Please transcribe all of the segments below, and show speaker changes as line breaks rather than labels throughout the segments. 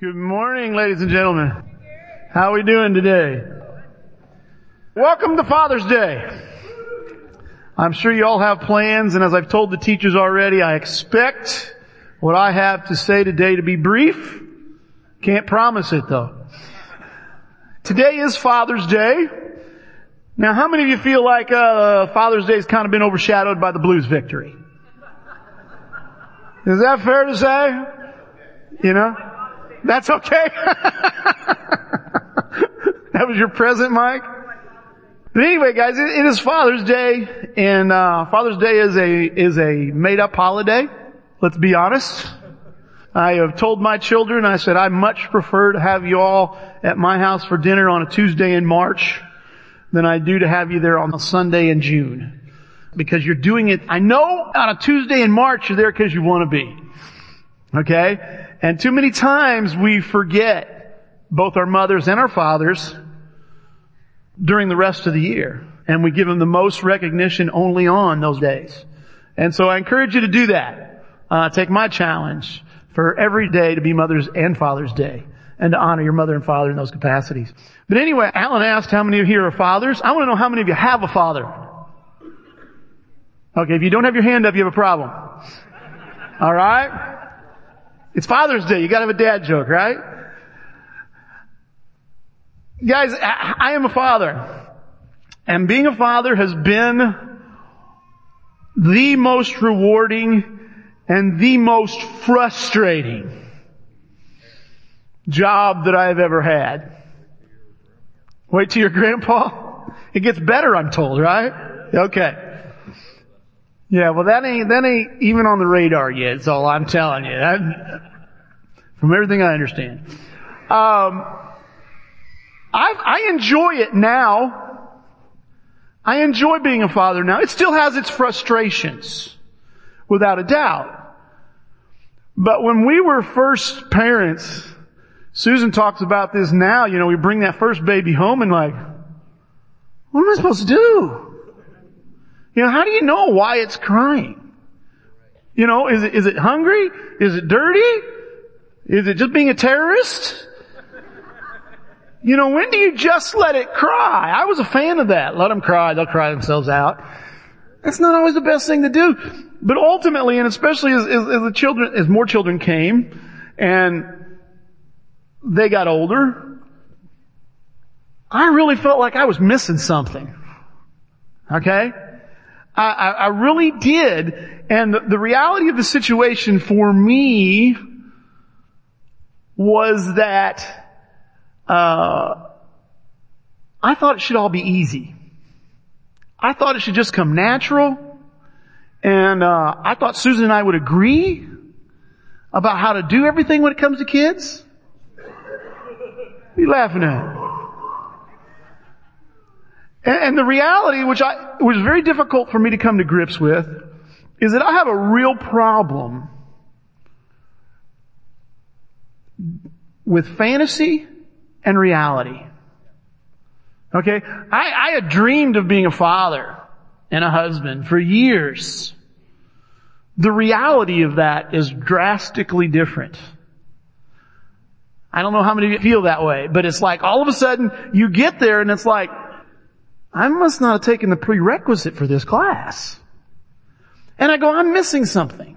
Good morning, ladies and gentlemen. How are we doing today? Welcome to Father's Day. I'm sure you all have plans, and as I've told the teachers already, I expect what I have to say today to be brief. Can't promise it though. Today is Father's Day. Now, how many of you feel like uh, Father's Day has kind of been overshadowed by the Blues victory? Is that fair to say? You know? That's okay. that was your present, Mike? But anyway, guys, it, it is Father's Day, and uh, Father's Day is a is a made up holiday. Let's be honest. I have told my children, I said, I much prefer to have you all at my house for dinner on a Tuesday in March than I do to have you there on a Sunday in June. Because you're doing it, I know on a Tuesday in March you're there because you want to be. Okay? And too many times we forget both our mothers and our fathers during the rest of the year. And we give them the most recognition only on those days. And so I encourage you to do that. Uh, take my challenge for every day to be Mother's and Father's Day and to honor your mother and father in those capacities. But anyway, Alan asked how many of you here are fathers. I want to know how many of you have a father. Okay, if you don't have your hand up, you have a problem. Alright? It's Father's Day. You gotta have a dad joke, right? Guys, I am a father. And being a father has been the most rewarding and the most frustrating job that I've ever had. Wait till your grandpa? It gets better, I'm told, right? Okay. Yeah, well that ain't, that ain't even on the radar yet, That's all I'm telling you. That, from everything I understand. Um, I, I enjoy it now. I enjoy being a father now. It still has its frustrations, without a doubt. But when we were first parents, Susan talks about this now, you know, we bring that first baby home and like, what am I supposed to do? You know, how do you know why it's crying? You know, is it, is it hungry? Is it dirty? Is it just being a terrorist? You know, when do you just let it cry? I was a fan of that. Let them cry. They'll cry themselves out. That's not always the best thing to do. But ultimately, and especially as, as, as the children, as more children came, and they got older, I really felt like I was missing something. Okay? I, I, really did. And the, the reality of the situation for me was that uh, I thought it should all be easy. I thought it should just come natural. And uh, I thought Susan and I would agree about how to do everything when it comes to kids. What are you laughing at? And, the reality, which I, was very difficult for me to come to grips with, is that I have a real problem with fantasy and reality. Okay? I, I had dreamed of being a father and a husband for years. The reality of that is drastically different. I don't know how many of you feel that way, but it's like all of a sudden you get there and it's like, I must not have taken the prerequisite for this class. And I go, I'm missing something.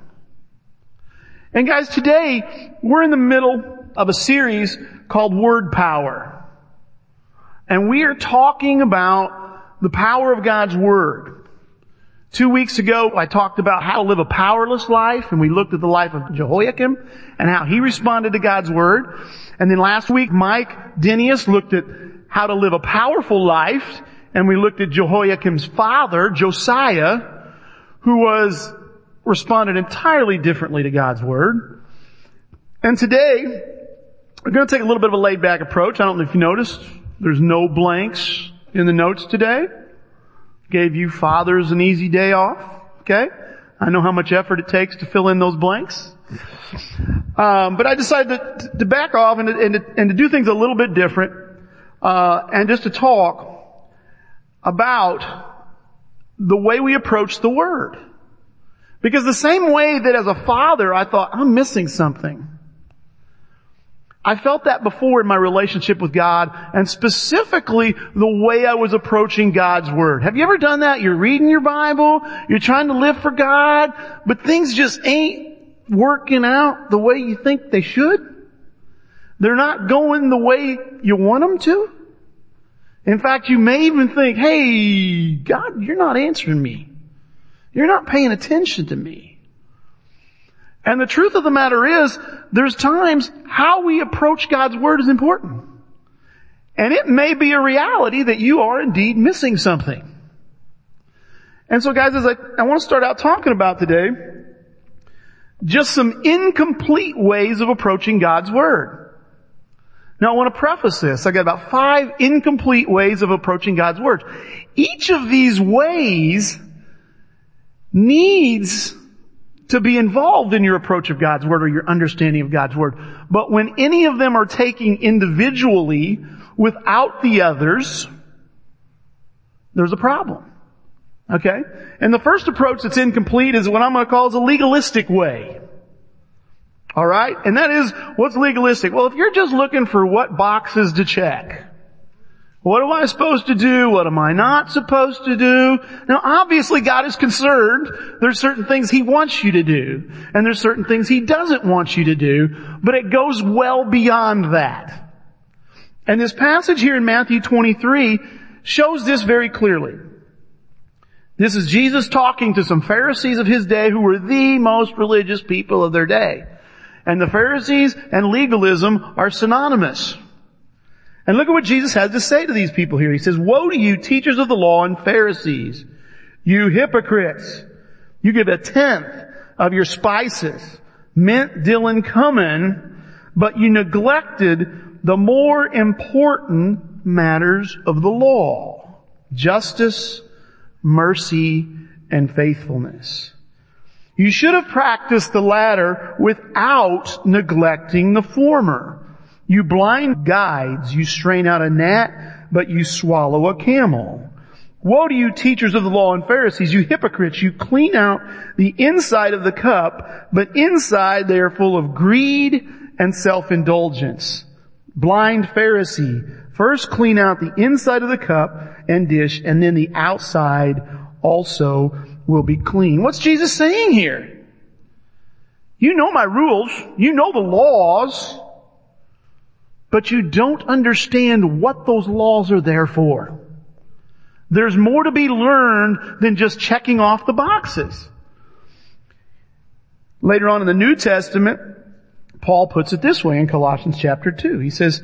And guys, today we're in the middle of a series called Word Power. And we are talking about the power of God's Word. Two weeks ago, I talked about how to live a powerless life, and we looked at the life of Jehoiakim and how he responded to God's Word. And then last week, Mike Denius looked at how to live a powerful life, and we looked at Jehoiakim's father, Josiah, who was responded entirely differently to God's Word. And today, we're going to take a little bit of a laid back approach. I don't know if you noticed. There's no blanks in the notes today. Gave you fathers an easy day off. Okay? I know how much effort it takes to fill in those blanks. Um, but I decided to, to back off and to, and, to, and to, do things a little bit different, uh, and just to talk about the way we approach the Word. Because the same way that as a father I thought, I'm missing something. I felt that before in my relationship with God and specifically the way I was approaching God's Word. Have you ever done that? You're reading your Bible, you're trying to live for God, but things just ain't working out the way you think they should? They're not going the way you want them to? In fact, you may even think, hey, God, you're not answering me. You're not paying attention to me. And the truth of the matter is, there's times how we approach God's Word is important. And it may be a reality that you are indeed missing something. And so guys, as I, I want to start out talking about today, just some incomplete ways of approaching God's Word. Now I want to preface this. I've got about five incomplete ways of approaching God's Word. Each of these ways needs to be involved in your approach of God's Word or your understanding of God's Word. But when any of them are taken individually without the others, there's a problem. Okay? And the first approach that's incomplete is what I'm going to call is a legalistic way. Alright? And that is, what's legalistic? Well, if you're just looking for what boxes to check, what am I supposed to do? What am I not supposed to do? Now obviously God is concerned. There's certain things He wants you to do. And there's certain things He doesn't want you to do. But it goes well beyond that. And this passage here in Matthew 23 shows this very clearly. This is Jesus talking to some Pharisees of His day who were the most religious people of their day. And the Pharisees and legalism are synonymous. And look at what Jesus has to say to these people here. He says, Woe to you, teachers of the law and Pharisees, you hypocrites! You give a tenth of your spices, mint, dill, and cumin, but you neglected the more important matters of the law. Justice, mercy, and faithfulness. You should have practiced the latter without neglecting the former. You blind guides, you strain out a gnat, but you swallow a camel. Woe to you teachers of the law and Pharisees, you hypocrites, you clean out the inside of the cup, but inside they are full of greed and self-indulgence. Blind Pharisee, first clean out the inside of the cup and dish, and then the outside also will be clean. What's Jesus saying here? You know my rules. You know the laws but you don't understand what those laws are there for. There's more to be learned than just checking off the boxes. Later on in the New Testament, Paul puts it this way in Colossians chapter 2. He says,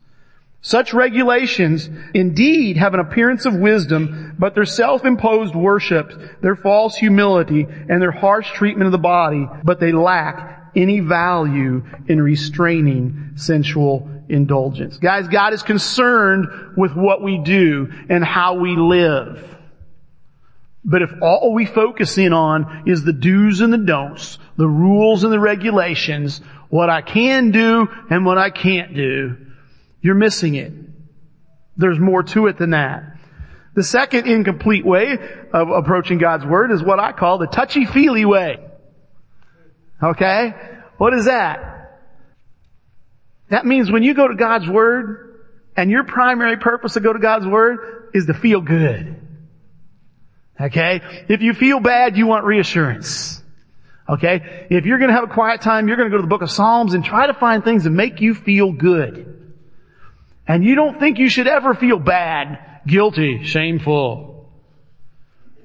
Such regulations indeed have an appearance of wisdom, but their self-imposed worship, their false humility, and their harsh treatment of the body, but they lack any value in restraining sensual indulgence. Guys, God is concerned with what we do and how we live. But if all we focus in on is the do's and the don'ts, the rules and the regulations, what I can do and what I can't do, you're missing it. There's more to it than that. The second incomplete way of approaching God's Word is what I call the touchy-feely way. Okay? What is that? That means when you go to God's Word, and your primary purpose to go to God's Word is to feel good. Okay? If you feel bad, you want reassurance. Okay? If you're gonna have a quiet time, you're gonna go to the book of Psalms and try to find things that make you feel good. And you don't think you should ever feel bad, guilty, shameful.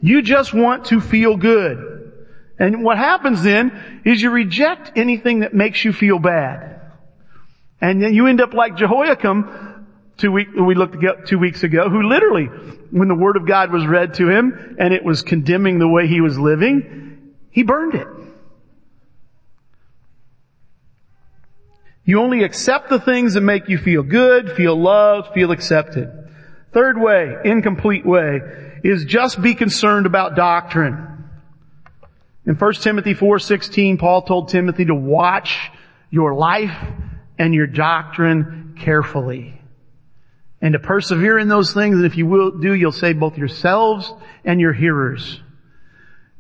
You just want to feel good. And what happens then is you reject anything that makes you feel bad. And then you end up like Jehoiakim, two week, we looked two weeks ago, who literally, when the Word of God was read to him and it was condemning the way he was living, he burned it. You only accept the things that make you feel good, feel loved, feel accepted. Third way, incomplete way, is just be concerned about doctrine. In 1 Timothy 4:16, Paul told Timothy to watch your life and your doctrine carefully. And to persevere in those things, and if you will do, you'll save both yourselves and your hearers.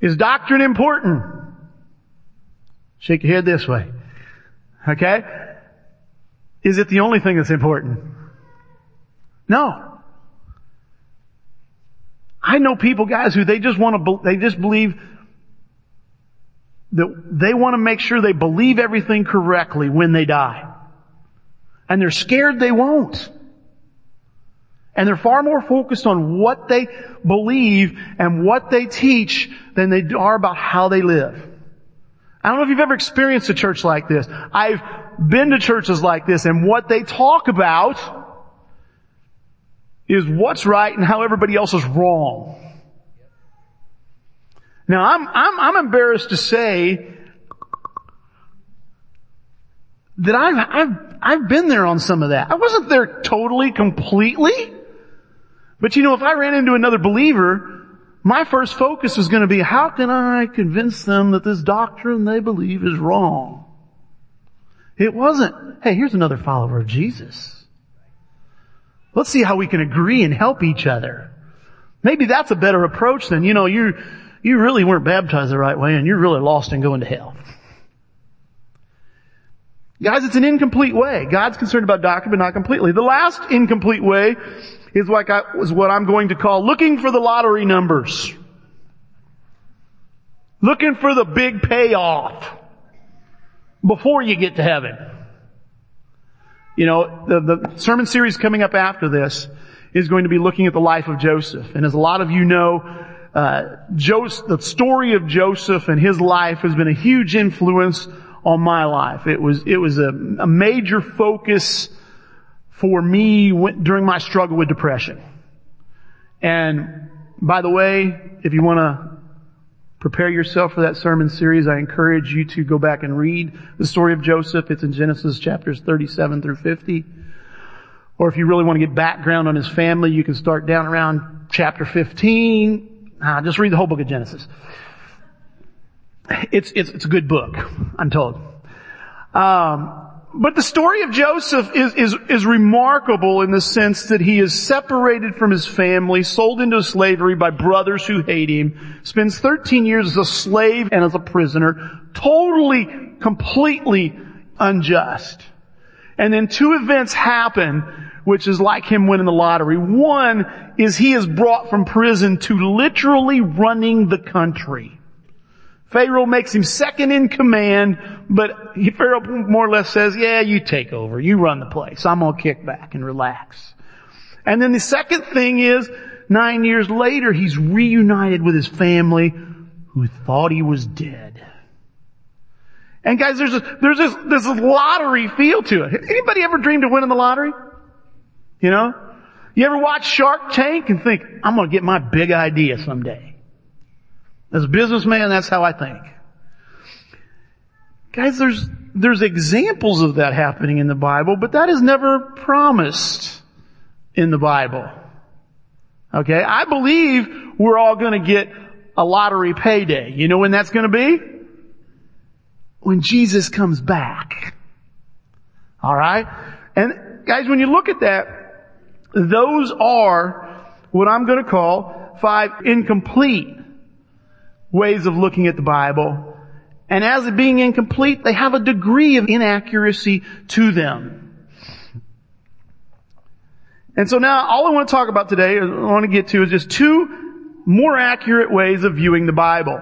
Is doctrine important? Shake your head this way. Okay? Is it the only thing that's important? No. I know people, guys, who they just want to, they just believe that they want to make sure they believe everything correctly when they die. And they're scared they won't. And they're far more focused on what they believe and what they teach than they are about how they live. I don't know if you've ever experienced a church like this. I've been to churches like this and what they talk about is what's right and how everybody else is wrong. Now I'm, I'm, I'm embarrassed to say that I've, I've, I've been there on some of that. I wasn't there totally, completely. But you know, if I ran into another believer, my first focus was going to be, how can I convince them that this doctrine they believe is wrong? It wasn't, hey, here's another follower of Jesus. Let's see how we can agree and help each other. Maybe that's a better approach than, you know, you, you really weren't baptized the right way and you're really lost and going to hell. Guys, it's an incomplete way. God's concerned about doctrine, but not completely. The last incomplete way is what, I, is what I'm going to call looking for the lottery numbers. Looking for the big payoff before you get to heaven. You know, the, the sermon series coming up after this is going to be looking at the life of Joseph. And as a lot of you know, uh, Joseph, the story of Joseph and his life has been a huge influence on my life. It was, it was a, a major focus for me during my struggle with depression. And by the way, if you want to prepare yourself for that sermon series, I encourage you to go back and read the story of Joseph. It's in Genesis chapters 37 through 50. Or if you really want to get background on his family, you can start down around chapter 15. Ah, just read the whole book of Genesis. It's, it's, it's a good book, I'm told. Um, but the story of Joseph is, is, is remarkable in the sense that he is separated from his family, sold into slavery by brothers who hate him, spends 13 years as a slave and as a prisoner, totally, completely unjust. And then two events happen which is like him winning the lottery. One is he is brought from prison to literally running the country. Pharaoh makes him second in command, but Pharaoh more or less says, yeah, you take over. You run the place. I'm to kick back and relax. And then the second thing is, nine years later, he's reunited with his family who thought he was dead. And guys, there's a, there's this, this lottery feel to it. Anybody ever dreamed of winning the lottery? You know? You ever watch Shark Tank and think, I'm gonna get my big idea someday? As a businessman, that's how I think. Guys, there's, there's examples of that happening in the Bible, but that is never promised in the Bible. Okay? I believe we're all gonna get a lottery payday. You know when that's gonna be? When Jesus comes back. Alright? And guys, when you look at that, those are what I'm gonna call five incomplete ways of looking at the Bible. And as it being incomplete, they have a degree of inaccuracy to them. And so now all I want to talk about today, I want to get to is just two more accurate ways of viewing the Bible.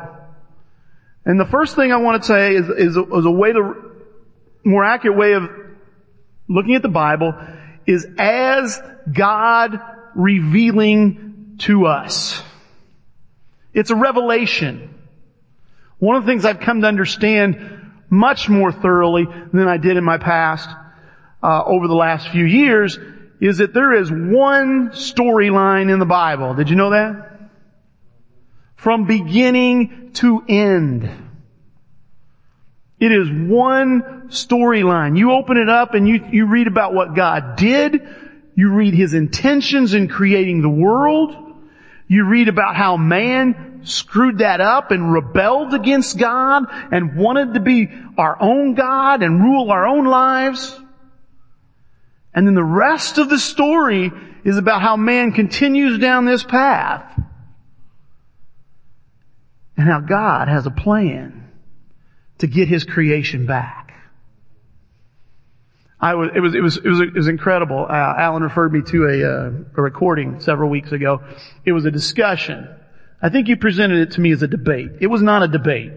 And the first thing I want to say is, is, a, is a way to, more accurate way of looking at the Bible is as God revealing to us. It's a revelation. One of the things I've come to understand much more thoroughly than I did in my past uh, over the last few years is that there is one storyline in the Bible. Did you know that? From beginning to end. It is one storyline. You open it up and you, you read about what God did. You read His intentions in creating the world. You read about how man screwed that up and rebelled against God and wanted to be our own God and rule our own lives. And then the rest of the story is about how man continues down this path and how God has a plan to get his creation back. I was, it was, it was, it was, it was incredible. Uh, Alan referred me to a, uh, a recording several weeks ago. It was a discussion. I think you presented it to me as a debate. It was not a debate.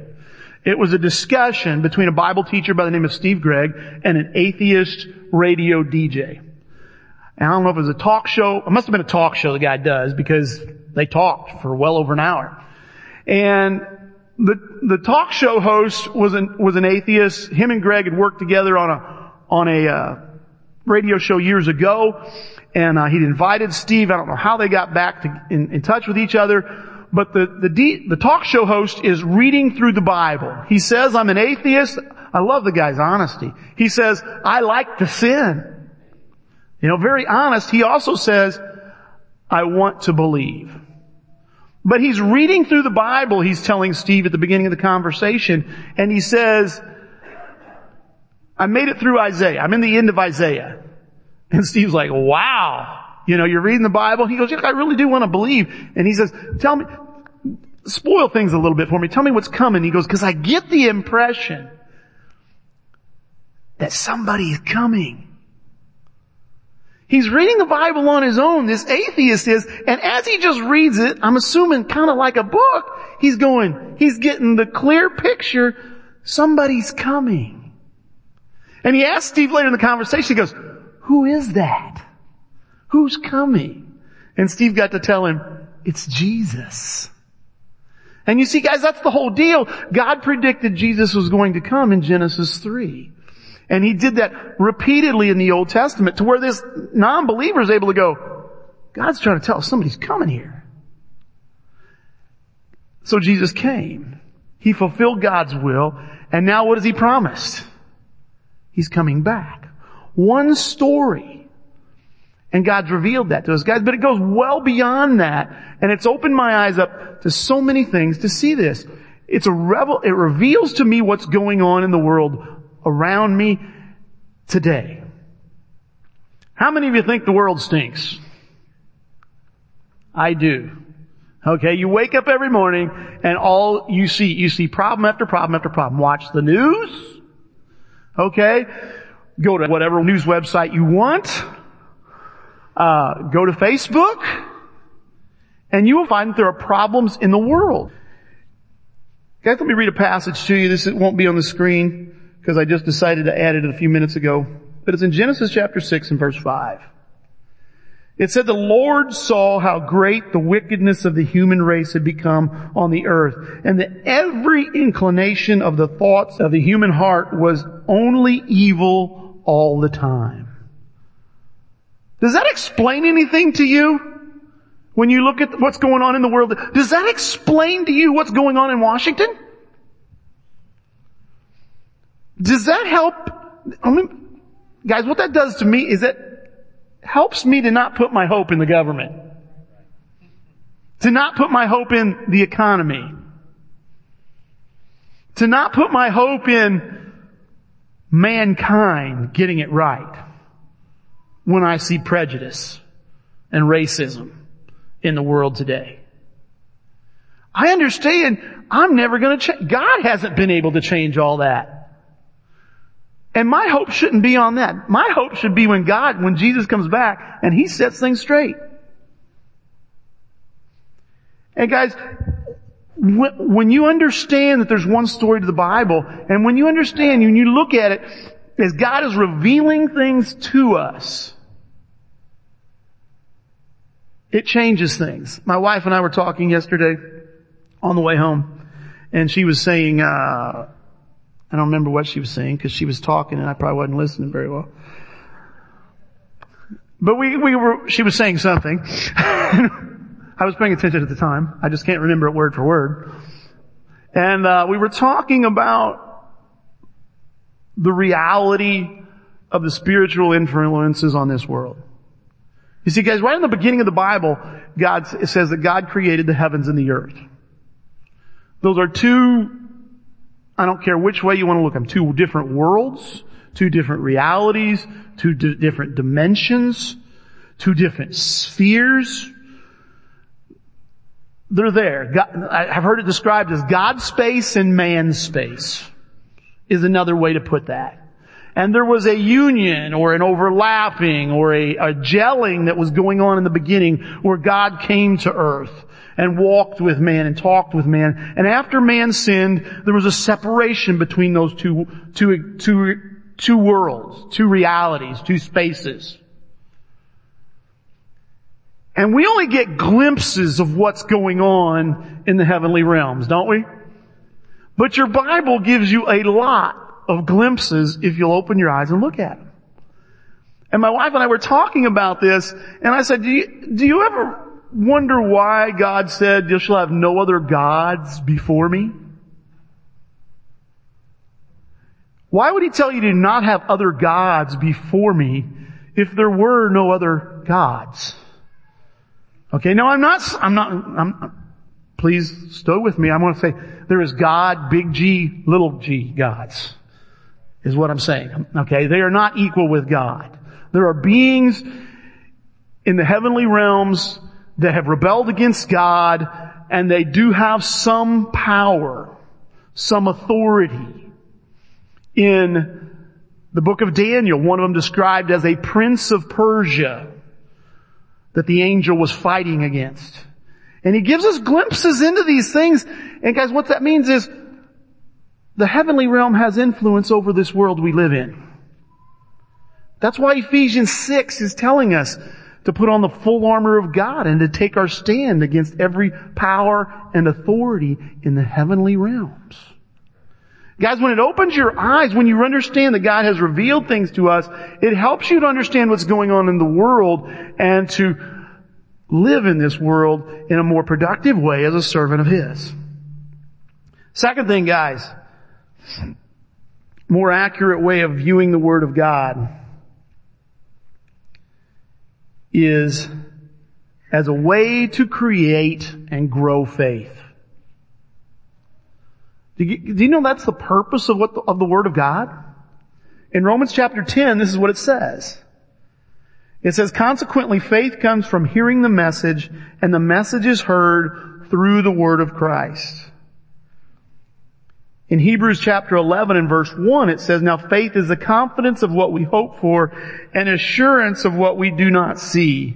It was a discussion between a Bible teacher by the name of Steve Gregg and an atheist radio DJ. And I don't know if it was a talk show. It must have been a talk show the guy does because they talked for well over an hour. And the, the talk show host was an, was an atheist. Him and Gregg had worked together on a, on a, uh, radio show years ago. And, uh, he'd invited Steve. I don't know how they got back to, in, in touch with each other. But the, the, the talk show host is reading through the Bible. He says, I'm an atheist. I love the guy's honesty. He says, I like to sin. You know, very honest. He also says, I want to believe. But he's reading through the Bible, he's telling Steve at the beginning of the conversation, and he says, I made it through Isaiah. I'm in the end of Isaiah. And Steve's like, wow. You know, you're reading the Bible. He goes, yeah, I really do want to believe. And he says, tell me, spoil things a little bit for me. Tell me what's coming. He goes, cause I get the impression that somebody is coming. He's reading the Bible on his own, this atheist is, and as he just reads it, I'm assuming kind of like a book, he's going, he's getting the clear picture, somebody's coming. And he asked Steve later in the conversation, he goes, who is that? Who's coming? And Steve got to tell him, it's Jesus. And you see guys, that's the whole deal. God predicted Jesus was going to come in Genesis 3. And he did that repeatedly in the Old Testament to where this non-believer is able to go, God's trying to tell us somebody's coming here. So Jesus came. He fulfilled God's will. And now what has he promised? He's coming back. One story. And God's revealed that to us guys, but it goes well beyond that. And it's opened my eyes up to so many things to see this. It's a revel, it reveals to me what's going on in the world around me today. How many of you think the world stinks? I do. Okay, you wake up every morning and all you see, you see problem after problem after problem. Watch the news. Okay, go to whatever news website you want. Uh, go to Facebook, and you will find that there are problems in the world. Guys, let me read a passage to you. This won't be on the screen because I just decided to add it a few minutes ago. But it's in Genesis chapter 6 and verse 5. It said the Lord saw how great the wickedness of the human race had become on the earth, and that every inclination of the thoughts of the human heart was only evil all the time. Does that explain anything to you? When you look at what's going on in the world, does that explain to you what's going on in Washington? Does that help? I mean, guys, what that does to me is it helps me to not put my hope in the government. To not put my hope in the economy. To not put my hope in mankind getting it right when I see prejudice and racism in the world today. I understand I'm never going to change. God hasn't been able to change all that. And my hope shouldn't be on that. My hope should be when God, when Jesus comes back and He sets things straight. And guys, when you understand that there's one story to the Bible, and when you understand, when you look at it, as God is revealing things to us, it changes things. My wife and I were talking yesterday on the way home, and she was saying, uh, I don't remember what she was saying because she was talking and I probably wasn't listening very well. But we, we were, she was saying something. I was paying attention at the time. I just can't remember it word for word. And, uh, we were talking about the reality of the spiritual influences on this world. You see guys, right in the beginning of the Bible, God, says that God created the heavens and the earth. Those are two, I don't care which way you want to look at them, two different worlds, two different realities, two di- different dimensions, two different spheres. They're there. God, I've heard it described as God space and man space is another way to put that. And there was a union or an overlapping or a, a gelling that was going on in the beginning where God came to earth and walked with man and talked with man. And after man sinned, there was a separation between those two, two, two, two worlds, two realities, two spaces. And we only get glimpses of what's going on in the heavenly realms, don't we? But your Bible gives you a lot of glimpses if you'll open your eyes and look at them. And my wife and I were talking about this, and I said, do you, do you ever wonder why God said, you shall have no other gods before me? Why would He tell you to not have other gods before me if there were no other gods? Okay, no, I'm not, I'm not, I'm, please stow with me. I'm going to say there is God, big G, little g gods is what I'm saying. Okay, they are not equal with God. There are beings in the heavenly realms that have rebelled against God and they do have some power, some authority. In the book of Daniel, one of them described as a prince of Persia that the angel was fighting against. And he gives us glimpses into these things. And guys, what that means is the heavenly realm has influence over this world we live in. That's why Ephesians 6 is telling us to put on the full armor of God and to take our stand against every power and authority in the heavenly realms. Guys, when it opens your eyes, when you understand that God has revealed things to us, it helps you to understand what's going on in the world and to live in this world in a more productive way as a servant of His. Second thing, guys, more accurate way of viewing the Word of God is as a way to create and grow faith. Do you, do you know that's the purpose of what the, of the Word of God? In Romans chapter 10, this is what it says. It says, consequently, faith comes from hearing the message, and the message is heard through the Word of Christ. In Hebrews chapter 11 and verse 1 it says, Now faith is the confidence of what we hope for and assurance of what we do not see.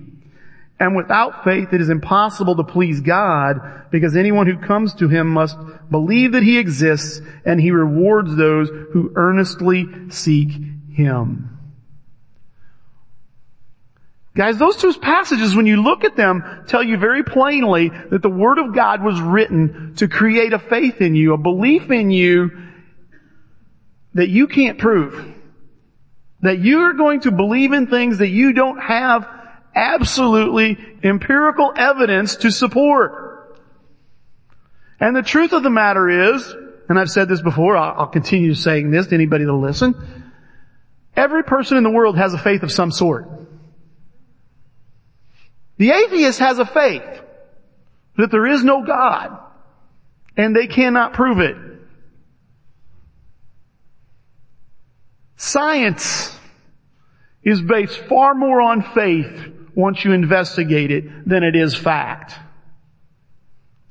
And without faith it is impossible to please God because anyone who comes to Him must believe that He exists and He rewards those who earnestly seek Him. Guys, those two passages, when you look at them, tell you very plainly that the Word of God was written to create a faith in you, a belief in you that you can't prove. That you are going to believe in things that you don't have absolutely empirical evidence to support. And the truth of the matter is, and I've said this before, I'll continue saying this to anybody that'll listen, every person in the world has a faith of some sort. The atheist has a faith that there is no God and they cannot prove it. Science is based far more on faith once you investigate it than it is fact.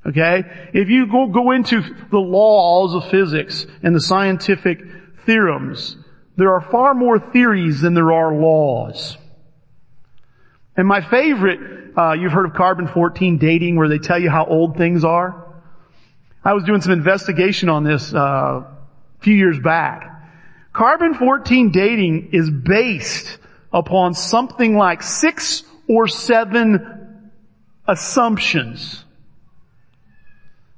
Okay? If you go, go into the laws of physics and the scientific theorems, there are far more theories than there are laws. And my favorite, uh, you've heard of carbon 14 dating where they tell you how old things are. I was doing some investigation on this, uh, a few years back. Carbon 14 dating is based upon something like six or seven assumptions.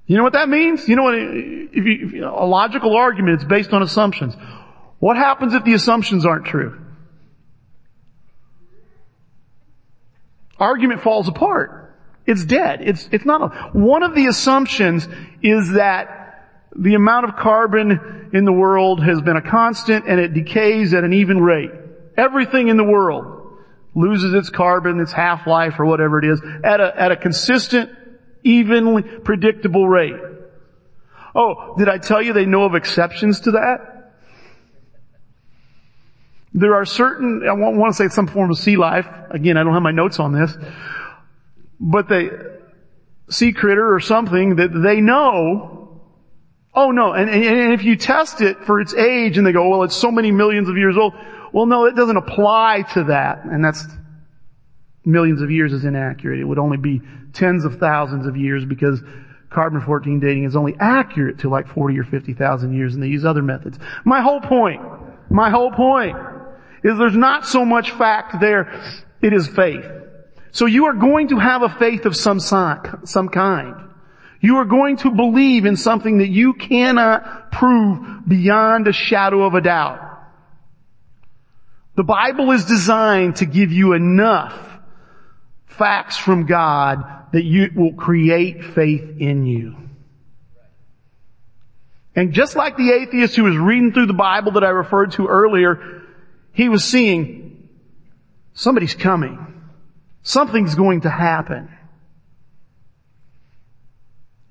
You know what that means? You know what, if you, if you, a logical argument, it's based on assumptions. What happens if the assumptions aren't true? Argument falls apart. It's dead. It's, it's not a, one of the assumptions is that the amount of carbon in the world has been a constant and it decays at an even rate. Everything in the world loses its carbon, its half-life or whatever it is at a, at a consistent, evenly predictable rate. Oh, did I tell you they know of exceptions to that? There are certain, I want to say some form of sea life. Again, I don't have my notes on this. But they, sea critter or something that they know, oh no, and, and if you test it for its age and they go, well it's so many millions of years old, well no, it doesn't apply to that. And that's, millions of years is inaccurate. It would only be tens of thousands of years because carbon-14 dating is only accurate to like 40 or 50,000 years and they use other methods. My whole point, my whole point is there's not so much fact there, it is faith. So you are going to have a faith of some, some kind. You are going to believe in something that you cannot prove beyond a shadow of a doubt. The Bible is designed to give you enough facts from God that you will create faith in you. And just like the atheist who was reading through the Bible that I referred to earlier, he was seeing somebody's coming. Something's going to happen.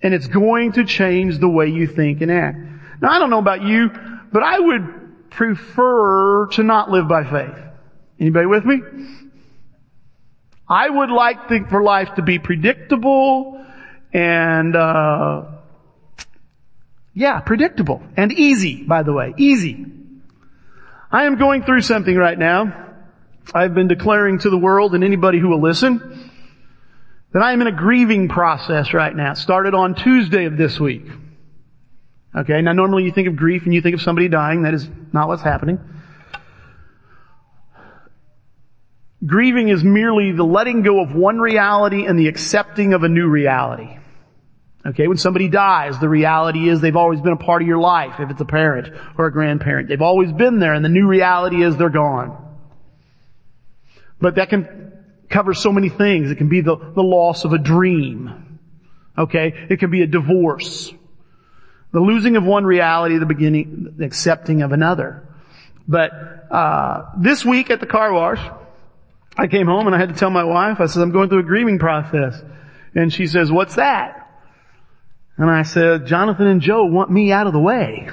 And it's going to change the way you think and act. Now I don't know about you, but I would prefer to not live by faith. Anybody with me? I would like for life to be predictable and, uh, yeah, predictable and easy, by the way, easy. I am going through something right now I've been declaring to the world and anybody who will listen that I am in a grieving process right now. It started on Tuesday of this week. Okay, now normally you think of grief and you think of somebody dying. That is not what's happening. Grieving is merely the letting go of one reality and the accepting of a new reality. Okay, when somebody dies, the reality is they've always been a part of your life, if it's a parent or a grandparent. They've always been there and the new reality is they're gone. But that can cover so many things. It can be the, the loss of a dream. Okay? It can be a divorce. The losing of one reality, the beginning, the accepting of another. But, uh, this week at the car wash, I came home and I had to tell my wife, I said, I'm going through a grieving process. And she says, what's that? And I said, Jonathan and Joe want me out of the way.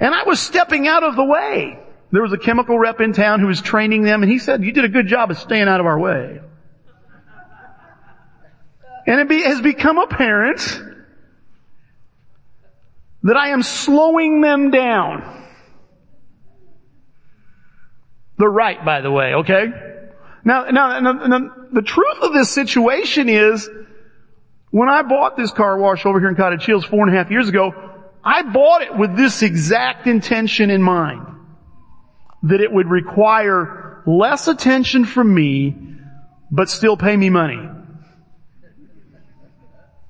And I was stepping out of the way. There was a chemical rep in town who was training them and he said, you did a good job of staying out of our way. And it be, has become apparent that I am slowing them down. They're right, by the way, okay? Now, now, now, now, the truth of this situation is, when I bought this car wash over here in Cottage Hills four and a half years ago, I bought it with this exact intention in mind. That it would require less attention from me, but still pay me money.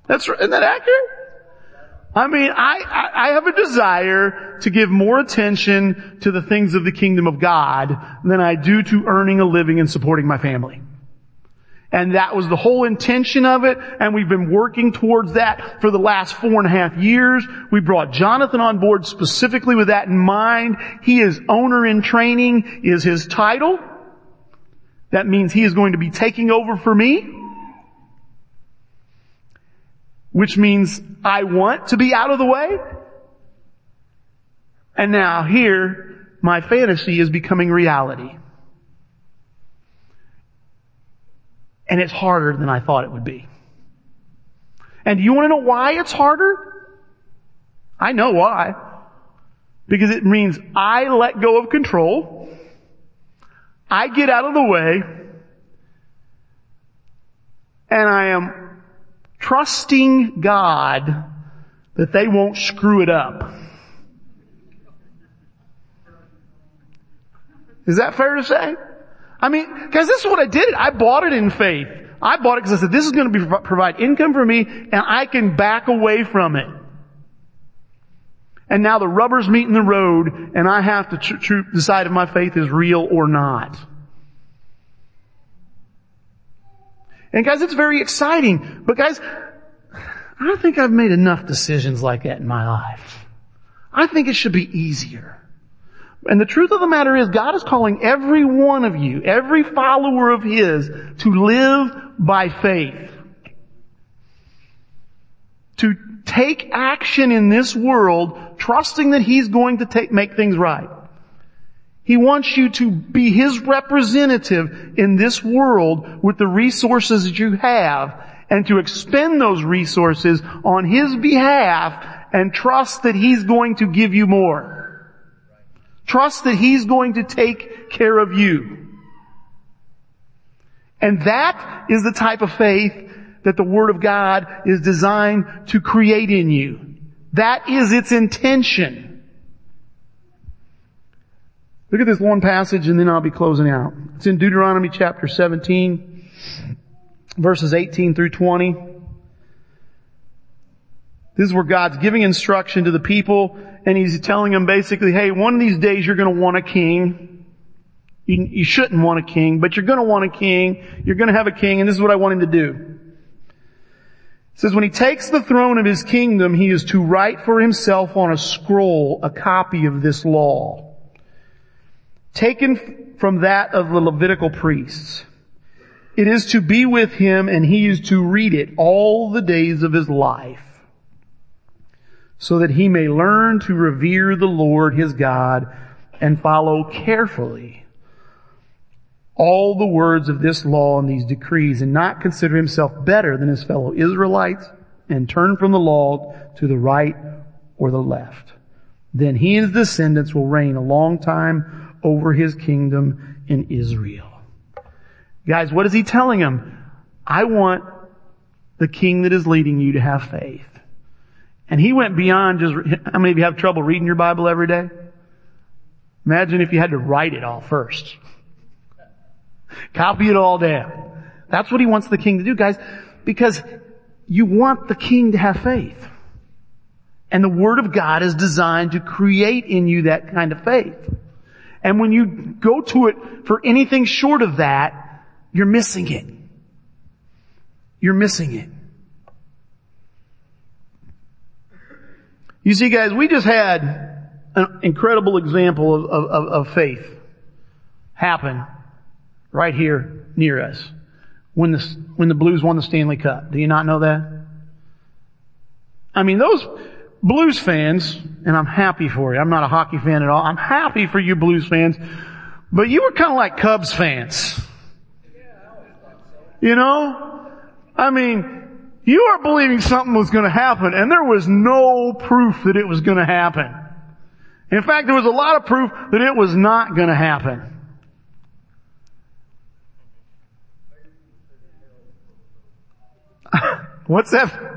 That's, isn't that accurate? I mean, I, I, I, have a desire to give more attention to the things of the kingdom of God than I do to earning a living and supporting my family. And that was the whole intention of it, and we've been working towards that for the last four and a half years. We brought Jonathan on board specifically with that in mind. He is owner in training, is his title. That means he is going to be taking over for me. Which means I want to be out of the way. And now here, my fantasy is becoming reality. And it's harder than I thought it would be. And do you want to know why it's harder? I know why. Because it means I let go of control. I get out of the way. And I am trusting God that they won't screw it up. Is that fair to say? I mean, guys, this is what I did. I bought it in faith. I bought it because I said, this is going to provide income for me and I can back away from it. And now the rubber's meeting the road and I have to decide if my faith is real or not. And guys, it's very exciting. But guys, I don't think I've made enough decisions like that in my life. I think it should be easier. And the truth of the matter is God is calling every one of you, every follower of His, to live by faith. to take action in this world, trusting that He's going to take, make things right. He wants you to be His representative in this world with the resources that you have and to expend those resources on His behalf and trust that He's going to give you more. Trust that He's going to take care of you. And that is the type of faith that the Word of God is designed to create in you. That is its intention. Look at this one passage and then I'll be closing out. It's in Deuteronomy chapter 17, verses 18 through 20. This is where God's giving instruction to the people and He's telling them basically, hey, one of these days you're going to want a king. You, you shouldn't want a king, but you're going to want a king. You're going to have a king and this is what I want him to do. It says, when he takes the throne of his kingdom, he is to write for himself on a scroll a copy of this law taken from that of the Levitical priests. It is to be with him and he is to read it all the days of his life so that he may learn to revere the Lord his God and follow carefully all the words of this law and these decrees and not consider himself better than his fellow Israelites and turn from the law to the right or the left. Then he and his descendants will reign a long time over his kingdom in Israel. Guys, what is he telling them? I want the king that is leading you to have faith. And he went beyond just, how many of you have trouble reading your Bible every day? Imagine if you had to write it all first. Copy it all down. That's what he wants the king to do, guys, because you want the king to have faith. And the Word of God is designed to create in you that kind of faith. And when you go to it for anything short of that, you're missing it. You're missing it. You see guys, we just had an incredible example of, of, of faith happen right here near us when the, when the Blues won the Stanley Cup. Do you not know that? I mean, those, Blues fans, and I'm happy for you. I'm not a hockey fan at all. I'm happy for you Blues fans. But you were kind of like Cubs fans. You know? I mean, you are believing something was going to happen and there was no proof that it was going to happen. In fact, there was a lot of proof that it was not going to happen. What's that?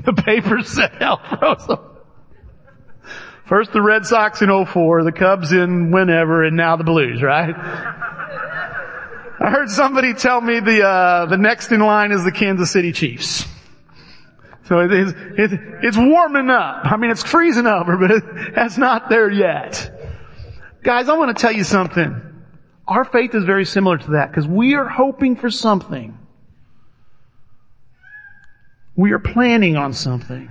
The paper said froze. First the Red Sox in 04, the Cubs in whenever, and now the Blues, right? I heard somebody tell me the, uh, the next in line is the Kansas City Chiefs. So it is, it, it's warming up. I mean, it's freezing over, but it, that's not there yet. Guys, I want to tell you something. Our faith is very similar to that because we are hoping for something. We are planning on something.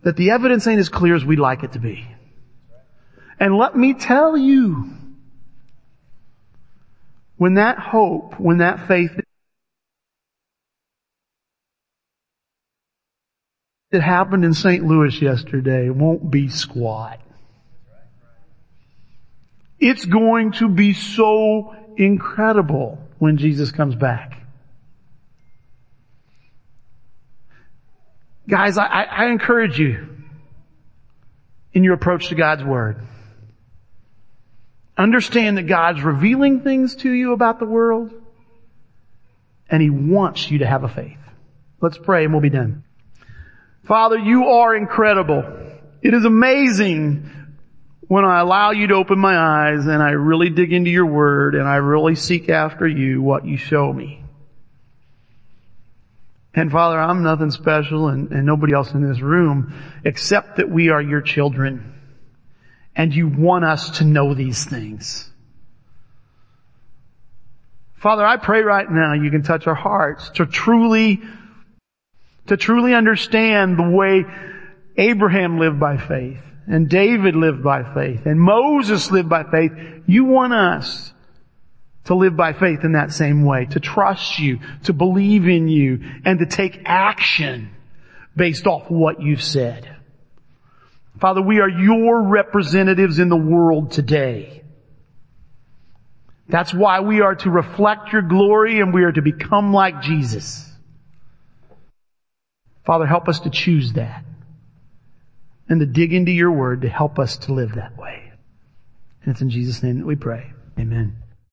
That the evidence ain't as clear as we'd like it to be. And let me tell you, when that hope, when that faith that happened in St. Louis yesterday won't be squat. It's going to be so incredible when Jesus comes back. Guys, I, I encourage you in your approach to God's Word. Understand that God's revealing things to you about the world and He wants you to have a faith. Let's pray and we'll be done. Father, you are incredible. It is amazing when I allow you to open my eyes and I really dig into your word and I really seek after you what you show me. And Father, I'm nothing special and, and nobody else in this room except that we are your children. And you want us to know these things. Father, I pray right now you can touch our hearts to truly, to truly understand the way Abraham lived by faith and David lived by faith and Moses lived by faith. You want us to live by faith in that same way, to trust you, to believe in you, and to take action based off what you've said. Father, we are your representatives in the world today. That's why we are to reflect your glory and we are to become like Jesus. Father, help us to choose that and to dig into your word to help us to live that way. And it's in Jesus' name that we pray. Amen.